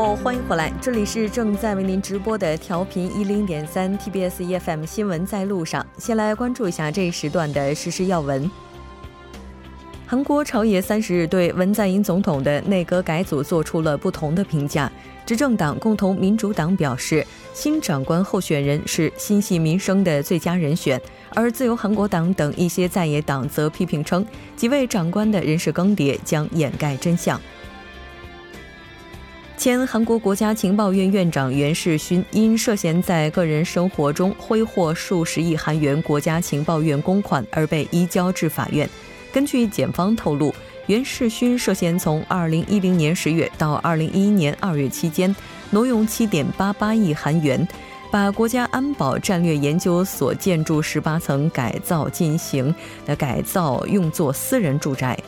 后欢迎回来，这里是正在为您直播的调频一零点三 TBS EFM 新闻在路上。先来关注一下这一时段的实时要闻。韩国朝野三十日对文在寅总统的内阁改组做出了不同的评价。执政党共同民主党表示，新长官候选人是心系民生的最佳人选，而自由韩国党等一些在野党则批评称，几位长官的人事更迭将掩盖真相。前韩国国家情报院院长袁世勋因涉嫌在个人生活中挥霍数十亿韩元国家情报院公款而被移交至法院。根据检方透露，袁世勋涉嫌从2010年10月到2011年2月期间，挪用7.88亿韩元，把国家安保战略研究所建筑18层改造进行的改造用作私人住宅。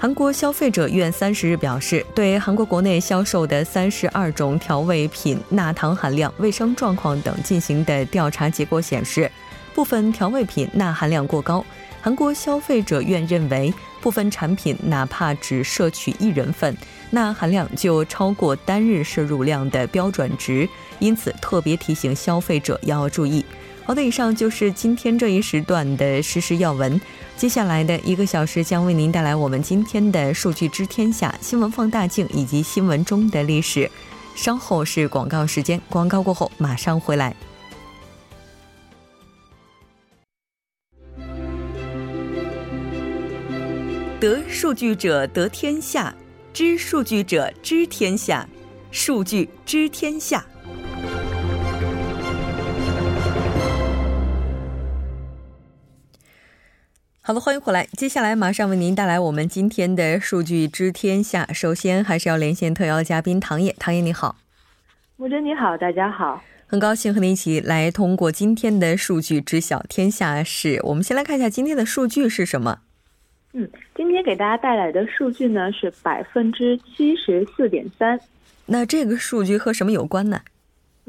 韩国消费者院三十日表示，对韩国国内销售的三十二种调味品钠糖含量、卫生状况等进行的调查结果显示，部分调味品钠含量过高。韩国消费者院认为，部分产品哪怕只摄取一人份，钠含量就超过单日摄入量的标准值，因此特别提醒消费者要注意。好的，以上就是今天这一时段的实时要闻。接下来的一个小时将为您带来我们今天的数据知天下、新闻放大镜以及新闻中的历史。稍后是广告时间，广告过后马上回来。得数据者得天下，知数据者知天下，数据知天下。好的，欢迎回来。接下来马上为您带来我们今天的数据知天下。首先还是要连线特邀嘉宾唐烨，唐烨你好，木真你好，大家好，很高兴和您一起来通过今天的数据知晓天下事。我们先来看一下今天的数据是什么。嗯，今天给大家带来的数据呢是百分之七十四点三。那这个数据和什么有关呢？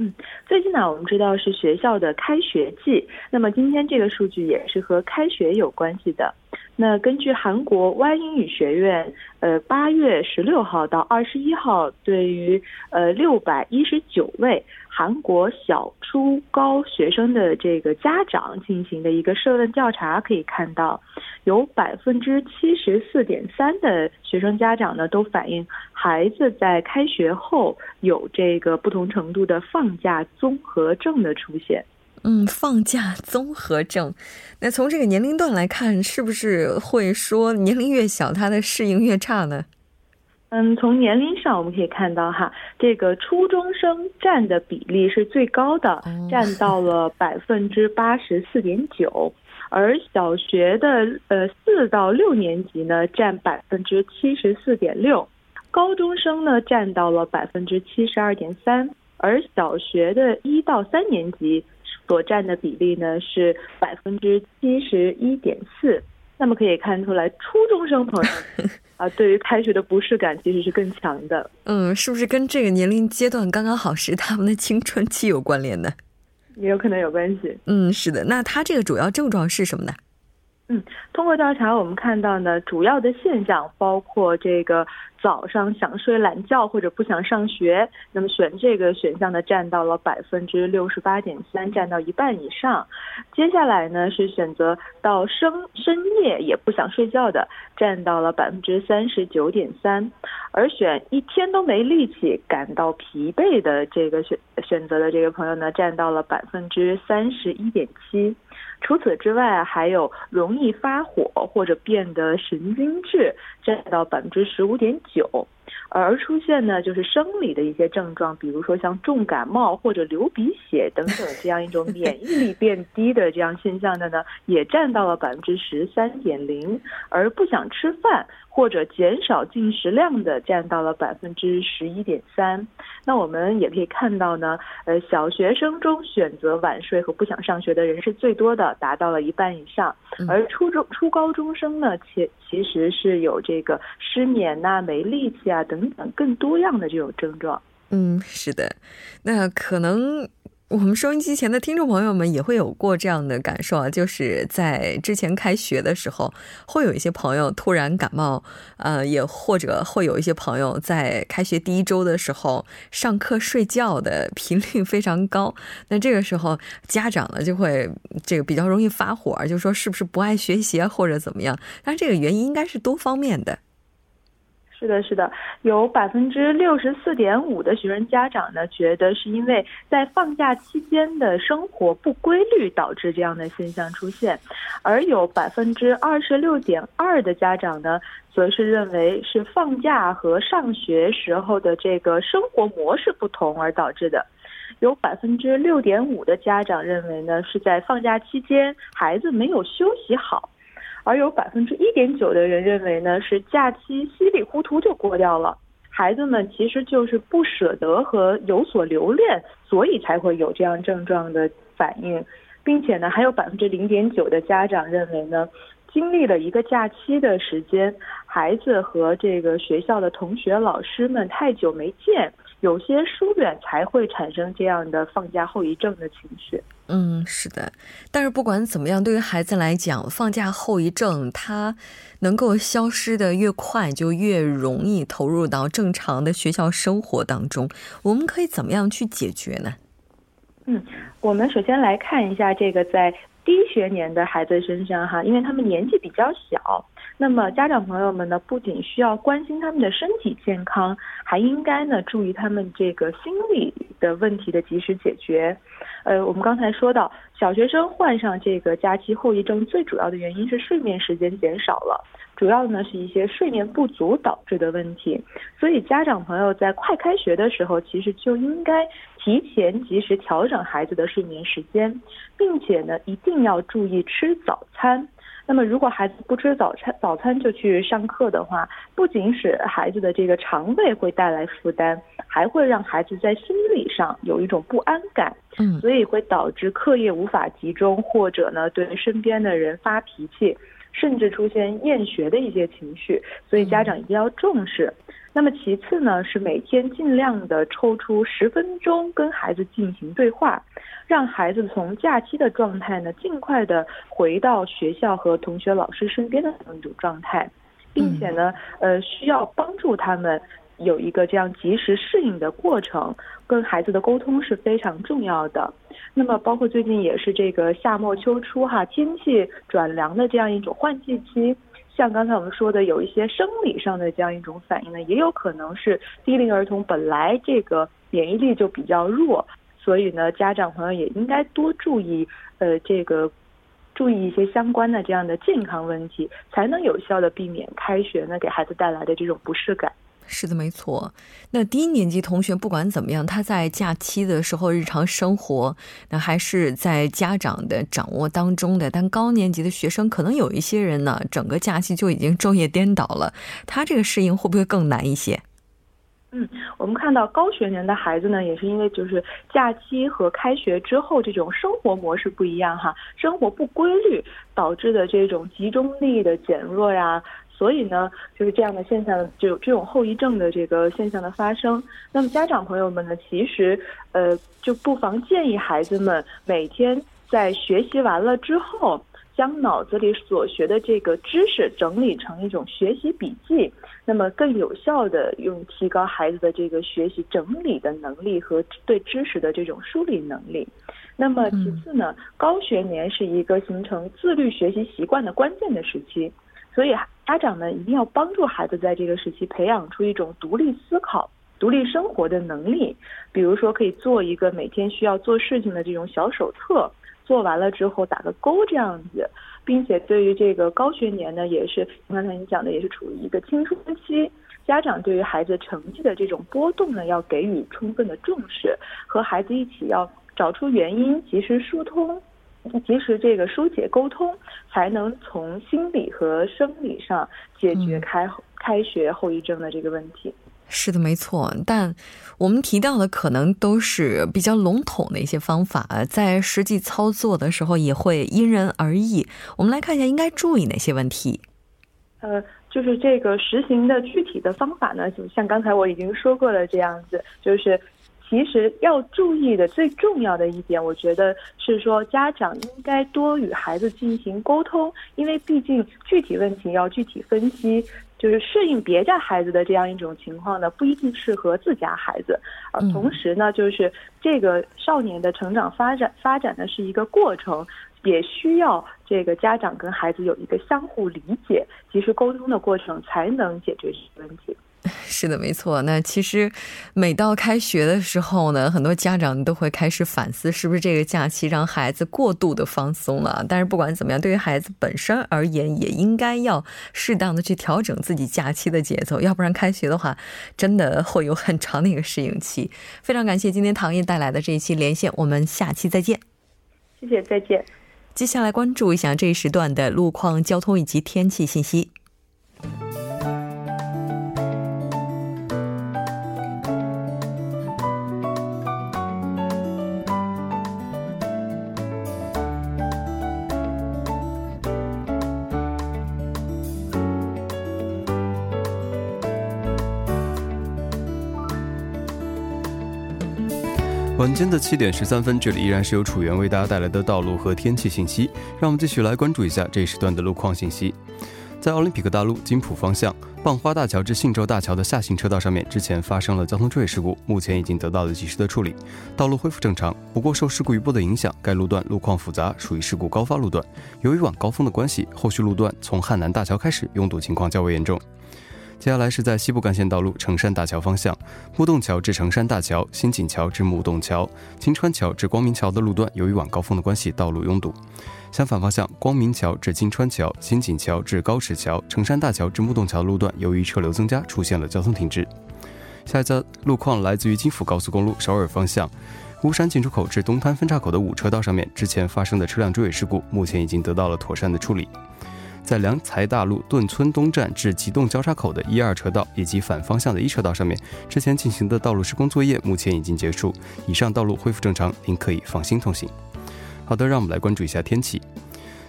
嗯，最近呢，我们知道是学校的开学季，那么今天这个数据也是和开学有关系的。那根据韩国 Y 英语学院，呃，八月十六号到二十一号，对于呃六百一十九位韩国小初高学生的这个家长进行的一个社问调查，可以看到，有百分之七十四点三的学生家长呢都反映，孩子在开学后有这个不同程度的放假综合症的出现。嗯，放假综合症，那从这个年龄段来看，是不是会说年龄越小，他的适应越差呢？嗯，从年龄上我们可以看到哈，这个初中生占的比例是最高的，占到了百分之八十四点九，而小学的呃四到六年级呢占百分之七十四点六，高中生呢占到了百分之七十二点三，而小学的一到三年级。所占的比例呢是百分之七十一点四，那么可以看出来，初中生朋友 啊，对于开学的不适感其实是更强的。嗯，是不是跟这个年龄阶段刚刚好是他们的青春期有关联呢？也有可能有关系。嗯，是的。那他这个主要症状是什么呢？嗯，通过调查我们看到呢，主要的现象包括这个。早上想睡懒觉或者不想上学，那么选这个选项呢，占到了百分之六十八点三，占到一半以上。接下来呢是选择到深深夜也不想睡觉的，占到了百分之三十九点三，而选一天都没力气、感到疲惫的这个选选择的这个朋友呢，占到了百分之三十一点七。除此之外，还有容易发火或者变得神经质，占到百分之十五点九。而出现呢，就是生理的一些症状，比如说像重感冒或者流鼻血等等这样一种 免疫力变低的这样现象的呢，也占到了百分之十三点零。而不想吃饭或者减少进食量的，占到了百分之十一点三。那我们也可以看到呢，呃，小学生中选择晚睡和不想上学的人是最多的，达到了一半以上。而初中、初高中生呢，其其实是有这个失眠呐、没力气啊等等更多样的这种症状。嗯，是的。那可能我们收音机前的听众朋友们也会有过这样的感受啊，就是在之前开学的时候，会有一些朋友突然感冒，呃，也或者会有一些朋友在开学第一周的时候上课睡觉的 频率非常高。那这个时候家长呢就会这个比较容易发火，就说是不是不爱学习啊或者怎么样？但这个原因应该是多方面的。是的，是的，有百分之六十四点五的学生家长呢，觉得是因为在放假期间的生活不规律导致这样的现象出现，而有百分之二十六点二的家长呢，则是认为是放假和上学时候的这个生活模式不同而导致的，有百分之六点五的家长认为呢，是在放假期间孩子没有休息好。而有百分之一点九的人认为呢，是假期稀里糊涂就过掉了，孩子们其实就是不舍得和有所留恋，所以才会有这样症状的反应，并且呢，还有百分之零点九的家长认为呢，经历了一个假期的时间，孩子和这个学校的同学、老师们太久没见。有些疏远才会产生这样的放假后遗症的情绪。嗯，是的。但是不管怎么样，对于孩子来讲，放假后遗症它能够消失的越快，就越容易投入到正常的学校生活当中。我们可以怎么样去解决呢？嗯，我们首先来看一下这个在低学年的孩子身上哈，因为他们年纪比较小。那么家长朋友们呢，不仅需要关心他们的身体健康，还应该呢注意他们这个心理的问题的及时解决。呃，我们刚才说到，小学生患上这个假期后遗症，最主要的原因是睡眠时间减少了，主要呢是一些睡眠不足导致的问题。所以家长朋友在快开学的时候，其实就应该提前及时调整孩子的睡眠时间，并且呢一定要注意吃早餐。那么，如果孩子不吃早餐，早餐就去上课的话，不仅使孩子的这个肠胃会带来负担，还会让孩子在心理上有一种不安感，嗯，所以会导致课业无法集中，或者呢对身边的人发脾气，甚至出现厌学的一些情绪。所以家长一定要重视。那么其次呢，是每天尽量的抽出十分钟跟孩子进行对话，让孩子从假期的状态呢，尽快的回到学校和同学、老师身边的那种状态，并且呢，呃，需要帮助他们有一个这样及时适应的过程，跟孩子的沟通是非常重要的。那么，包括最近也是这个夏末秋初哈，天气转凉的这样一种换季期。像刚才我们说的，有一些生理上的这样一种反应呢，也有可能是低龄儿童本来这个免疫力就比较弱，所以呢，家长朋友也应该多注意，呃，这个注意一些相关的这样的健康问题，才能有效的避免开学呢给孩子带来的这种不适感。是的，没错。那低年级同学不管怎么样，他在假期的时候日常生活，那还是在家长的掌握当中的。但高年级的学生，可能有一些人呢，整个假期就已经昼夜颠倒了，他这个适应会不会更难一些？嗯，我们看到高学年的孩子呢，也是因为就是假期和开学之后这种生活模式不一样哈，生活不规律导致的这种集中力的减弱呀。所以呢，就是这样的现象，就这种后遗症的这个现象的发生。那么家长朋友们呢，其实呃，就不妨建议孩子们每天在学习完了之后，将脑子里所学的这个知识整理成一种学习笔记，那么更有效的用提高孩子的这个学习整理的能力和对知识的这种梳理能力。那么其次呢，高学年是一个形成自律学习习惯的关键的时期。所以家长们一定要帮助孩子在这个时期培养出一种独立思考、独立生活的能力。比如说，可以做一个每天需要做事情的这种小手册，做完了之后打个勾这样子。并且对于这个高学年呢，也是刚才你讲的，也是处于一个青春期，家长对于孩子成绩的这种波动呢，要给予充分的重视，和孩子一起要找出原因，及时疏通。及时这个疏解沟通，才能从心理和生理上解决开开学后遗症的这个问题。是的，没错。但我们提到的可能都是比较笼统的一些方法，在实际操作的时候也会因人而异。我们来看一下应该注意哪些问题。呃，就是这个实行的具体的方法呢，就像刚才我已经说过了，这样子就是。其实要注意的最重要的一点，我觉得是说家长应该多与孩子进行沟通，因为毕竟具体问题要具体分析。就是适应别家孩子的这样一种情况呢，不一定适合自家孩子。而同时呢，就是这个少年的成长发展发展呢是一个过程，也需要这个家长跟孩子有一个相互理解、及时沟通的过程，才能解决这个问题。是的，没错。那其实每到开学的时候呢，很多家长都会开始反思，是不是这个假期让孩子过度的放松了？但是不管怎么样，对于孩子本身而言，也应该要适当的去调整自己假期的节奏，要不然开学的话，真的会有很长的一个适应期。非常感谢今天唐毅带来的这一期连线，我们下期再见。谢谢，再见。接下来关注一下这一时段的路况、交通以及天气信息。晚间的七点十三分，这里依然是由楚源为大家带来的道路和天气信息。让我们继续来关注一下这一时段的路况信息。在奥林匹克大路金浦方向蚌花大桥至信州大桥的下行车道上面，之前发生了交通追尾事故，目前已经得到了及时的处理，道路恢复正常。不过受事故余波的影响，该路段路况复杂，属于事故高发路段。由于晚高峰的关系，后续路段从汉南大桥开始拥堵情况较为严重。接下来是在西部干线道路成山大桥方向，木洞桥至成山大桥、新锦桥至木洞桥、金川桥至光明桥的路段，由于晚高峰的关系，道路拥堵。相反方向，光明桥至金川桥、新锦桥至高尺桥、成山大桥至木洞桥路段，由于车流增加，出现了交通停滞。下一则路况来自于京釜高速公路首尔方向，巫山进出口至东滩分岔口的五车道上面，之前发生的车辆追尾事故，目前已经得到了妥善的处理。在良才大路顿村东站至吉洞交叉口的一二车道以及反方向的一车道上面，之前进行的道路施工作业目前已经结束，以上道路恢复正常，您可以放心通行。好的，让我们来关注一下天气。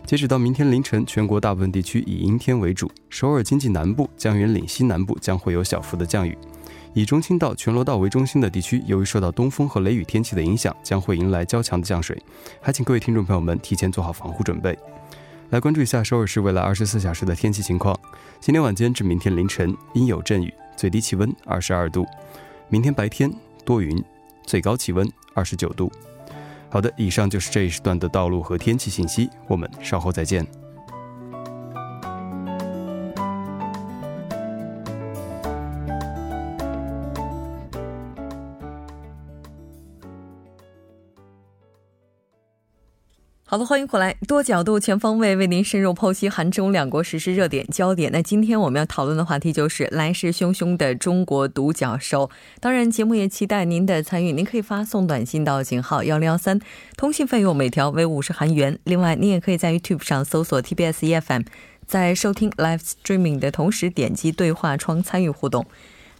截止到明天凌晨，全国大部分地区以阴天为主，首尔经济南部、江原岭西南部将会有小幅的降雨。以中青道、全罗道为中心的地区，由于受到东风和雷雨天气的影响，将会迎来较强的降水，还请各位听众朋友们提前做好防护准备。来关注一下首尔市未来二十四小时的天气情况。今天晚间至明天凌晨阴有阵雨，最低气温二十二度；明天白天多云，最高气温二十九度。好的，以上就是这一时段的道路和天气信息，我们稍后再见。好的，欢迎回来，多角度、全方位为您深入剖析韩中两国实时热点焦点。那今天我们要讨论的话题就是来势汹汹的中国独角兽。当然，节目也期待您的参与，您可以发送短信到井号幺零幺三，通信费用每条为五十韩元。另外，您也可以在 YouTube 上搜索 TBS EFM，在收听 Live Streaming 的同时点击对话窗参与互动。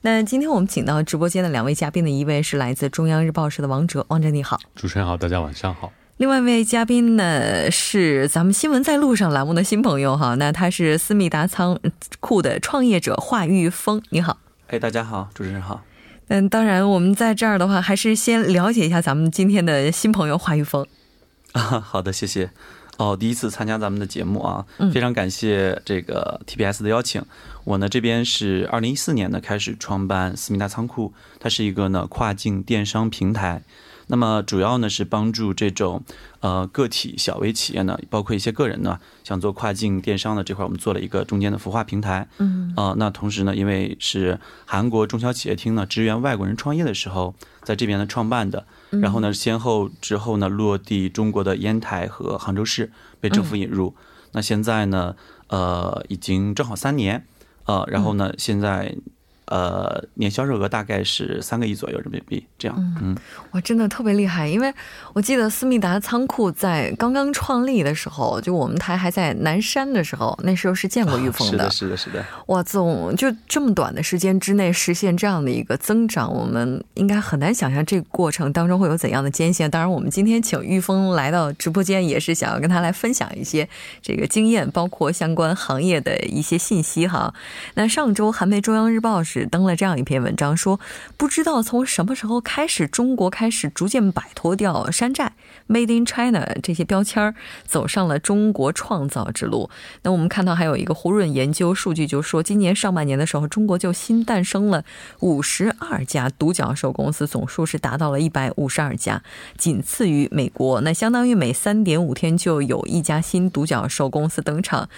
那今天我们请到直播间的两位嘉宾的一位是来自中央日报社的王哲，王哲你好，主持人好，大家晚上好。另外一位嘉宾呢是咱们新闻在路上栏目的新朋友哈，那他是思密达仓库的创业者华玉峰，你好。哎，大家好，主持人好。嗯，当然我们在这儿的话，还是先了解一下咱们今天的新朋友华玉峰。啊，好的，谢谢。哦，第一次参加咱们的节目啊，非常感谢这个 TBS 的邀请。我呢这边是二零一四年呢开始创办思密达仓库，它是一个呢跨境电商平台。那么主要呢是帮助这种呃个体小微企业呢，包括一些个人呢，想做跨境电商的这块，我们做了一个中间的孵化平台。嗯，呃，那同时呢，因为是韩国中小企业厅呢支援外国人创业的时候，在这边呢创办的，然后呢先后之后呢落地中国的烟台和杭州市，被政府引入。那现在呢，呃，已经正好三年，呃，然后呢现在。呃，年销售额大概是三个亿左右人民币，这样。嗯，哇，真的特别厉害，因为我记得思密达仓库在刚刚创立的时候，就我们台还在南山的时候，那时候是见过玉峰的。是的，是的，是的。哇，总就这么短的时间之内实现这样的一个增长，我们应该很难想象这个过程当中会有怎样的艰辛。当然，我们今天请玉峰来到直播间，也是想要跟他来分享一些这个经验，包括相关行业的一些信息哈。那上周韩媒中央日报是。是登了这样一篇文章，说不知道从什么时候开始，中国开始逐渐摆脱掉山寨 “Made in China” 这些标签，走上了中国创造之路。那我们看到还有一个胡润研究数据，就说今年上半年的时候，中国就新诞生了五十二家独角兽公司，总数是达到了一百五十二家，仅次于美国。那相当于每三点五天就有一家新独角兽公司登场。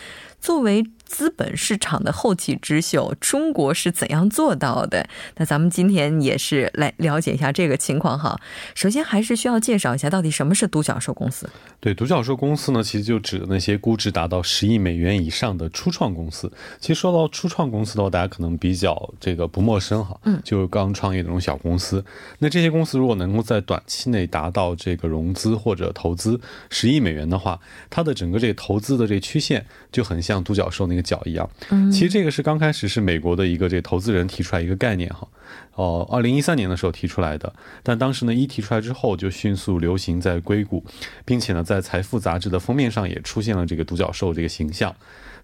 作为资本市场的后起之秀，中国是怎样做到的？那咱们今天也是来了解一下这个情况哈。首先还是需要介绍一下，到底什么是独角兽公司？对，独角兽公司呢，其实就指的那些估值达到十亿美元以上的初创公司。其实说到初创公司的话，大家可能比较这个不陌生哈，嗯，就是刚创业的那种小公司。那这些公司如果能够在短期内达到这个融资或者投资十亿美元的话，它的整个这个投资的这个曲线就很。像独角兽那个角一样，其实这个是刚开始是美国的一个这投资人提出来一个概念哈，哦，二零一三年的时候提出来的，但当时呢一提出来之后就迅速流行在硅谷，并且呢在财富杂志的封面上也出现了这个独角兽这个形象。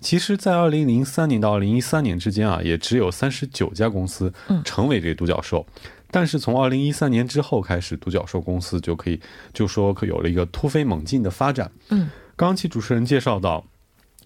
其实，在二零零三年到二零一三年之间啊，也只有三十九家公司成为这个独角兽，但是从二零一三年之后开始，独角兽公司就可以就说可有了一个突飞猛进的发展。嗯，刚刚其主持人介绍到。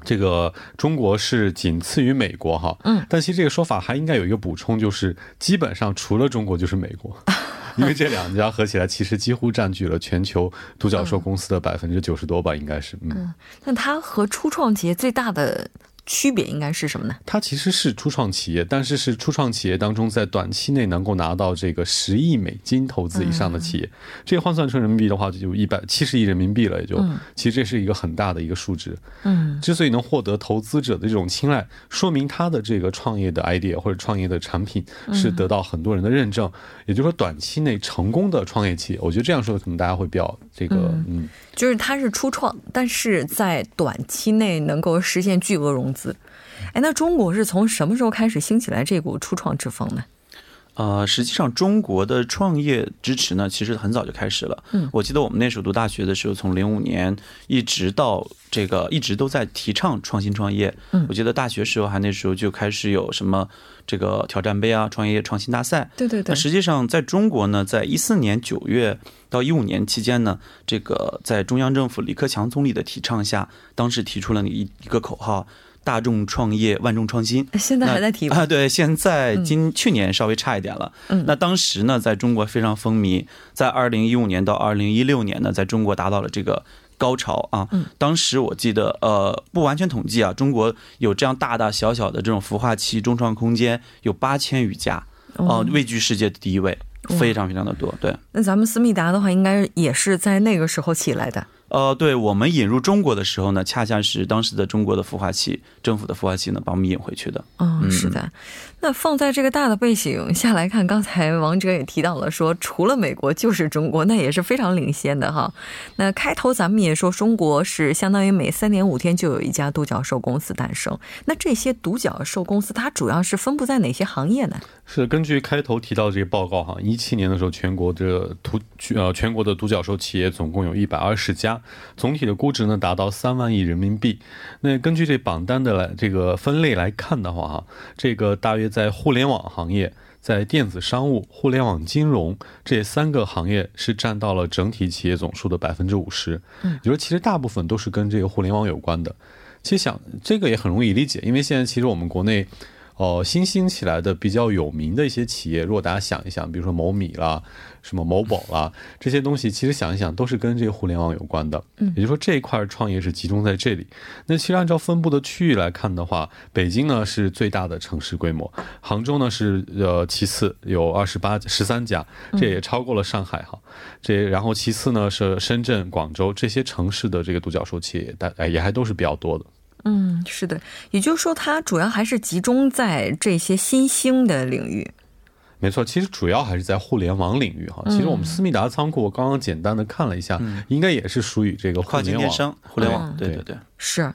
这个中国是仅次于美国哈，嗯，但其实这个说法还应该有一个补充，就是基本上除了中国就是美国，因为这两家合起来其实几乎占据了全球独角兽公司的百分之九十多吧，应该是，嗯，那它和初创企业最大的。区别应该是什么呢？它其实是初创企业，但是是初创企业当中在短期内能够拿到这个十亿美金投资以上的企业。这个换算成人民币的话，就一百七十亿人民币了，也就其实这是一个很大的一个数值。嗯，之所以能获得投资者的这种青睐，说明他的这个创业的 idea 或者创业的产品是得到很多人的认证。也就是说，短期内成功的创业企业，我觉得这样说可能大家会比较这个嗯。就是它是初创，但是在短期内能够实现巨额融资。哎，那中国是从什么时候开始兴起来这股初创之风呢？呃，实际上中国的创业支持呢，其实很早就开始了。嗯，我记得我们那时候读大学的时候，从零五年一直到这个，一直都在提倡创新创业。嗯，我记得大学时候还那时候就开始有什么这个挑战杯啊、创业创新大赛。对对对。那实际上在中国呢，在一四年九月到一五年期间呢，这个在中央政府李克强总理的提倡下，当时提出了一一个口号。大众创业，万众创新。现在还在提啊？对，现在今去年稍微差一点了。嗯，那当时呢，在中国非常风靡，在二零一五年到二零一六年呢，在中国达到了这个高潮啊。嗯，当时我记得，呃，不完全统计啊，中国有这样大大小小的这种孵化器中创空间有八千余家，哦，位居世界的第一位，非常非常的多。对，那咱们思密达的话，应该也是在那个时候起来的。呃，对我们引入中国的时候呢，恰恰是当时的中国的孵化器，政府的孵化器呢，把我们引回去的。嗯，是的。那放在这个大的背景下来看，刚才王哲也提到了，说除了美国就是中国，那也是非常领先的哈。那开头咱们也说，中国是相当于每三点五天就有一家独角兽公司诞生。那这些独角兽公司，它主要是分布在哪些行业呢？是根据开头提到这个报告哈，一七年的时候，全国的独呃全国的独角兽企业总共有一百二十家。总体的估值呢达到三万亿人民币。那根据这榜单的来这个分类来看的话，哈，这个大约在互联网行业、在电子商务、互联网金融这三个行业是占到了整体企业总数的百分之五十。嗯，也就是其实大部分都是跟这个互联网有关的。其实想这个也很容易理解，因为现在其实我们国内。哦，新兴起来的比较有名的一些企业，如果大家想一想，比如说某米啦、什么某宝啦 这些东西，其实想一想都是跟这个互联网有关的。嗯，也就是说这一块创业是集中在这里。那其实按照分布的区域来看的话，北京呢是最大的城市规模，杭州呢是呃其次有二十八十三家，这也超过了上海哈。这然后其次呢是深圳、广州这些城市的这个独角兽企业，大哎也还都是比较多的。嗯，是的，也就是说，它主要还是集中在这些新兴的领域。没错，其实主要还是在互联网领域哈。其实我们思密达仓库，我刚刚简单的看了一下，应该也是属于这个跨境电商、互联网。对对对，是。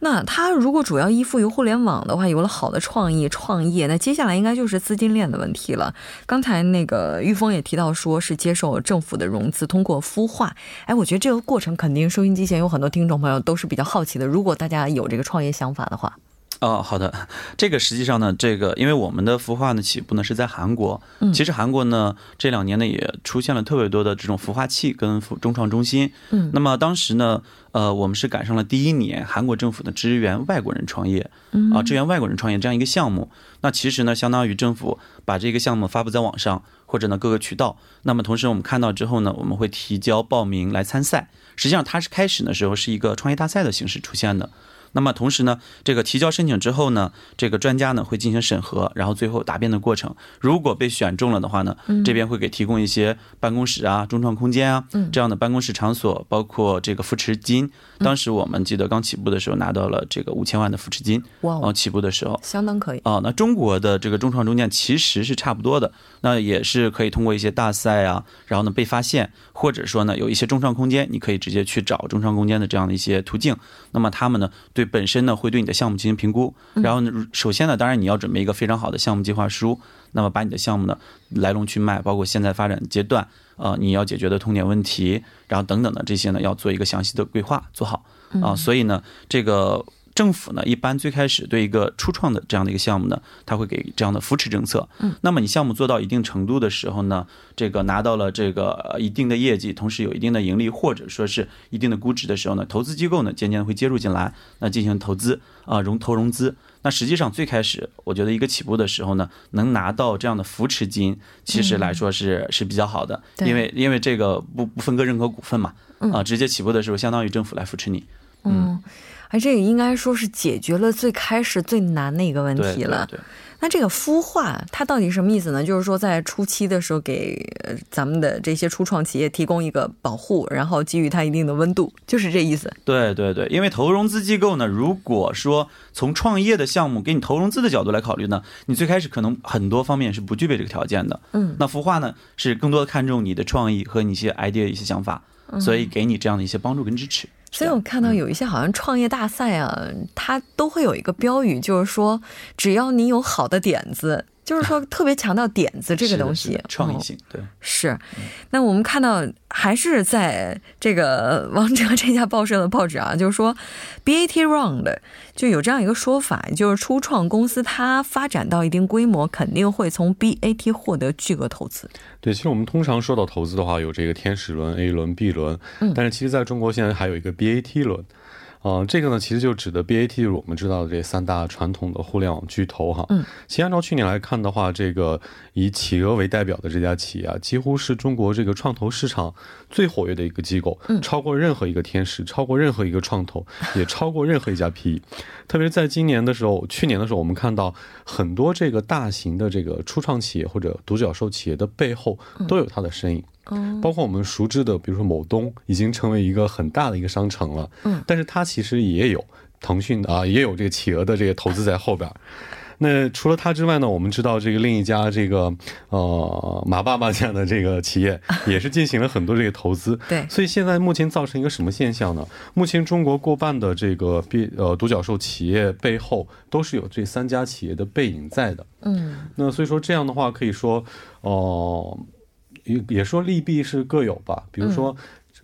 那它如果主要依附于互联网的话，有了好的创意创业，那接下来应该就是资金链的问题了。刚才那个玉峰也提到，说是接受政府的融资，通过孵化。哎，我觉得这个过程肯定收音机前有很多听众朋友都是比较好奇的。如果大家有这个创业想法的话，哦，好的，这个实际上呢，这个因为我们的孵化呢起步呢是在韩国，嗯，其实韩国呢这两年呢也出现了特别多的这种孵化器跟中创中心，嗯，那么当时呢，呃，我们是赶上了第一年韩国政府的支援外国人创业，啊，支援外国人创业这样一个项目，那其实呢，相当于政府把这个项目发布在网上或者呢各个渠道，那么同时我们看到之后呢，我们会提交报名来参赛，实际上它是开始的时候是一个创业大赛的形式出现的。那么同时呢，这个提交申请之后呢，这个专家呢会进行审核，然后最后答辩的过程。如果被选中了的话呢，这边会给提供一些办公室啊、中创空间啊这样的办公室场所，包括这个扶持金。当时我们记得刚起步的时候拿到了这个五千万的扶持金，哇！起步的时候相当可以啊。那中国的这个中创中建其实是差不多的，那也是可以通过一些大赛啊，然后呢被发现，或者说呢有一些中创空间，你可以直接去找中创空间的这样的一些途径。那么他们呢对。本身呢会对你的项目进行评估，然后呢，首先呢，当然你要准备一个非常好的项目计划书，那么把你的项目呢来龙去脉，包括现在发展阶段，呃，你要解决的痛点问题，然后等等的这些呢，要做一个详细的规划做好。啊，所以呢，这个。政府呢，一般最开始对一个初创的这样的一个项目呢，它会给这样的扶持政策。嗯，那么你项目做到一定程度的时候呢，这个拿到了这个一定的业绩，同时有一定的盈利，或者说是一定的估值的时候呢，投资机构呢渐渐会接入进来，那进行投资啊融投融资。那实际上最开始，我觉得一个起步的时候呢，能拿到这样的扶持金，其实来说是是比较好的，因为因为这个不不分割任何股份嘛，啊，直接起步的时候，相当于政府来扶持你，嗯。哎，这个应该说是解决了最开始最难的一个问题了。对，那这个孵化它到底什么意思呢？就是说在初期的时候给咱们的这些初创企业提供一个保护，然后给予它一定的温度，就是这意思。对对对，因为投融资机构呢，如果说从创业的项目给你投融资的角度来考虑呢，你最开始可能很多方面是不具备这个条件的。嗯，那孵化呢是更多的看重你的创意和你一些 idea 一些想法，所以给你这样的一些帮助跟支持。所以我看到有一些好像创业大赛啊，它都会有一个标语，就是说只要你有好的点子。就是说，特别强调点子这个东西，创意性，对，是。那我们看到还是在这个 王哲这家报社的报纸啊，就是说，BAT Round 就有这样一个说法，就是初创公司它发展到一定规模，肯定会从 BAT 获得巨额投资。对，其实我们通常说到投资的话，有这个天使轮、A 轮、B 轮，嗯，但是其实在中国现在还有一个 BAT 轮。嗯，这个呢，其实就指的 BAT，就是我们知道的这三大传统的互联网巨头哈。嗯，其实按照去年来看的话，这个以企鹅为代表的这家企业啊，几乎是中国这个创投市场最活跃的一个机构，超过任何一个天使，超过任何一个创投，也超过任何一家 PE。特别是在今年的时候，去年的时候，我们看到很多这个大型的这个初创企业或者独角兽企业的背后都有它的身影。包括我们熟知的，比如说某东，已经成为一个很大的一个商城了。嗯，但是它其实也有腾讯啊，也有这个企鹅的这个投资在后边。那除了它之外呢，我们知道这个另一家这个呃马爸爸家的这个企业 也是进行了很多这个投资。对，所以现在目前造成一个什么现象呢？目前中国过半的这个必呃独角兽企业背后都是有这三家企业的背影在的。嗯，那所以说这样的话可以说哦。也也说利弊是各有吧，比如说。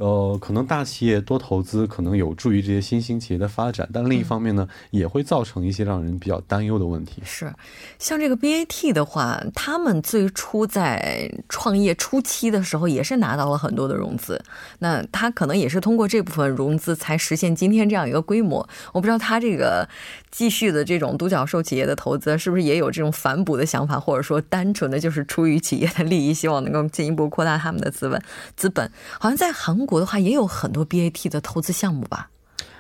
呃，可能大企业多投资，可能有助于这些新兴企业的发展，但另一方面呢，也会造成一些让人比较担忧的问题。是，像这个 BAT 的话，他们最初在创业初期的时候，也是拿到了很多的融资，那他可能也是通过这部分融资才实现今天这样一个规模。我不知道他这个继续的这种独角兽企业的投资，是不是也有这种反哺的想法，或者说单纯的就是出于企业的利益，希望能够进一步扩大他们的资本资本？好像在韩。中国的话也有很多 BAT 的投资项目吧？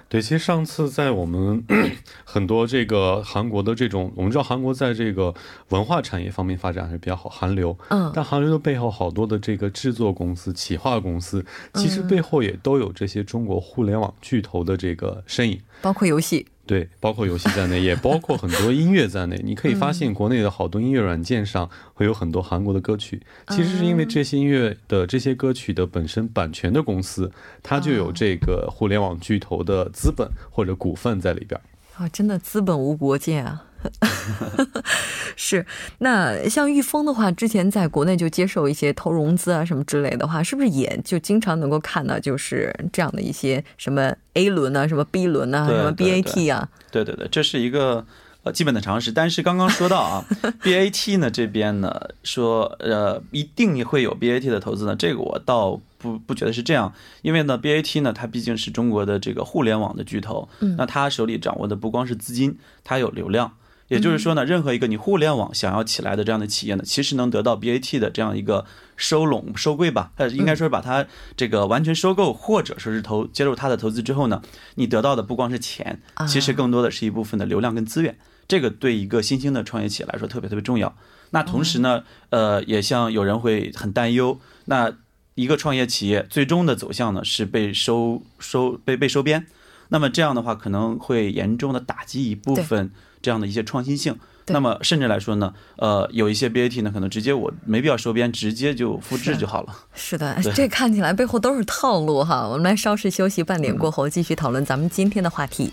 对，其实上次在我们 很多这个韩国的这种，我们知道韩国在这个文化产业方面发展还是比较好，韩流。嗯，但韩流的背后好多的这个制作公司、企划公司，其实背后也都有这些中国互联网巨头的这个身影，包括游戏。对，包括游戏在内，也包括很多音乐在内。你可以发现，国内的好多音乐软件上会有很多韩国的歌曲。其实是因为这些音乐的这些歌曲的本身版权的公司，它就有这个互联网巨头的资本或者股份在里边。啊，真的资本无国界啊！是，那像玉峰的话，之前在国内就接受一些投融资啊什么之类的话，是不是也就经常能够看到就是这样的一些什么 A 轮啊，什么 B 轮啊，什么 BAT 啊？对对对，这是一个呃基本的常识。但是刚刚说到啊，BAT 呢这边呢说呃一定会有 BAT 的投资呢，这个我倒不不觉得是这样，因为呢 BAT 呢它毕竟是中国的这个互联网的巨头，那他手里掌握的不光是资金，它有流量。也就是说呢，任何一个你互联网想要起来的这样的企业呢，其实能得到 BAT 的这样一个收拢、收归吧，呃，应该说是把它这个完全收购，或者说是投接入它的投资之后呢，你得到的不光是钱，其实更多的是一部分的流量跟资源。这个对一个新兴的创业企业来说特别特别重要。那同时呢，呃，也像有人会很担忧，那一个创业企业最终的走向呢是被收收被被收编，那么这样的话可能会严重的打击一部分。这样的一些创新性，那么甚至来说呢，呃，有一些 BAT 呢，可能直接我没必要收编，直接就复制就好了。是的，这看起来背后都是套路哈。我们来稍事休息，半点过后继续讨论咱们今天的话题。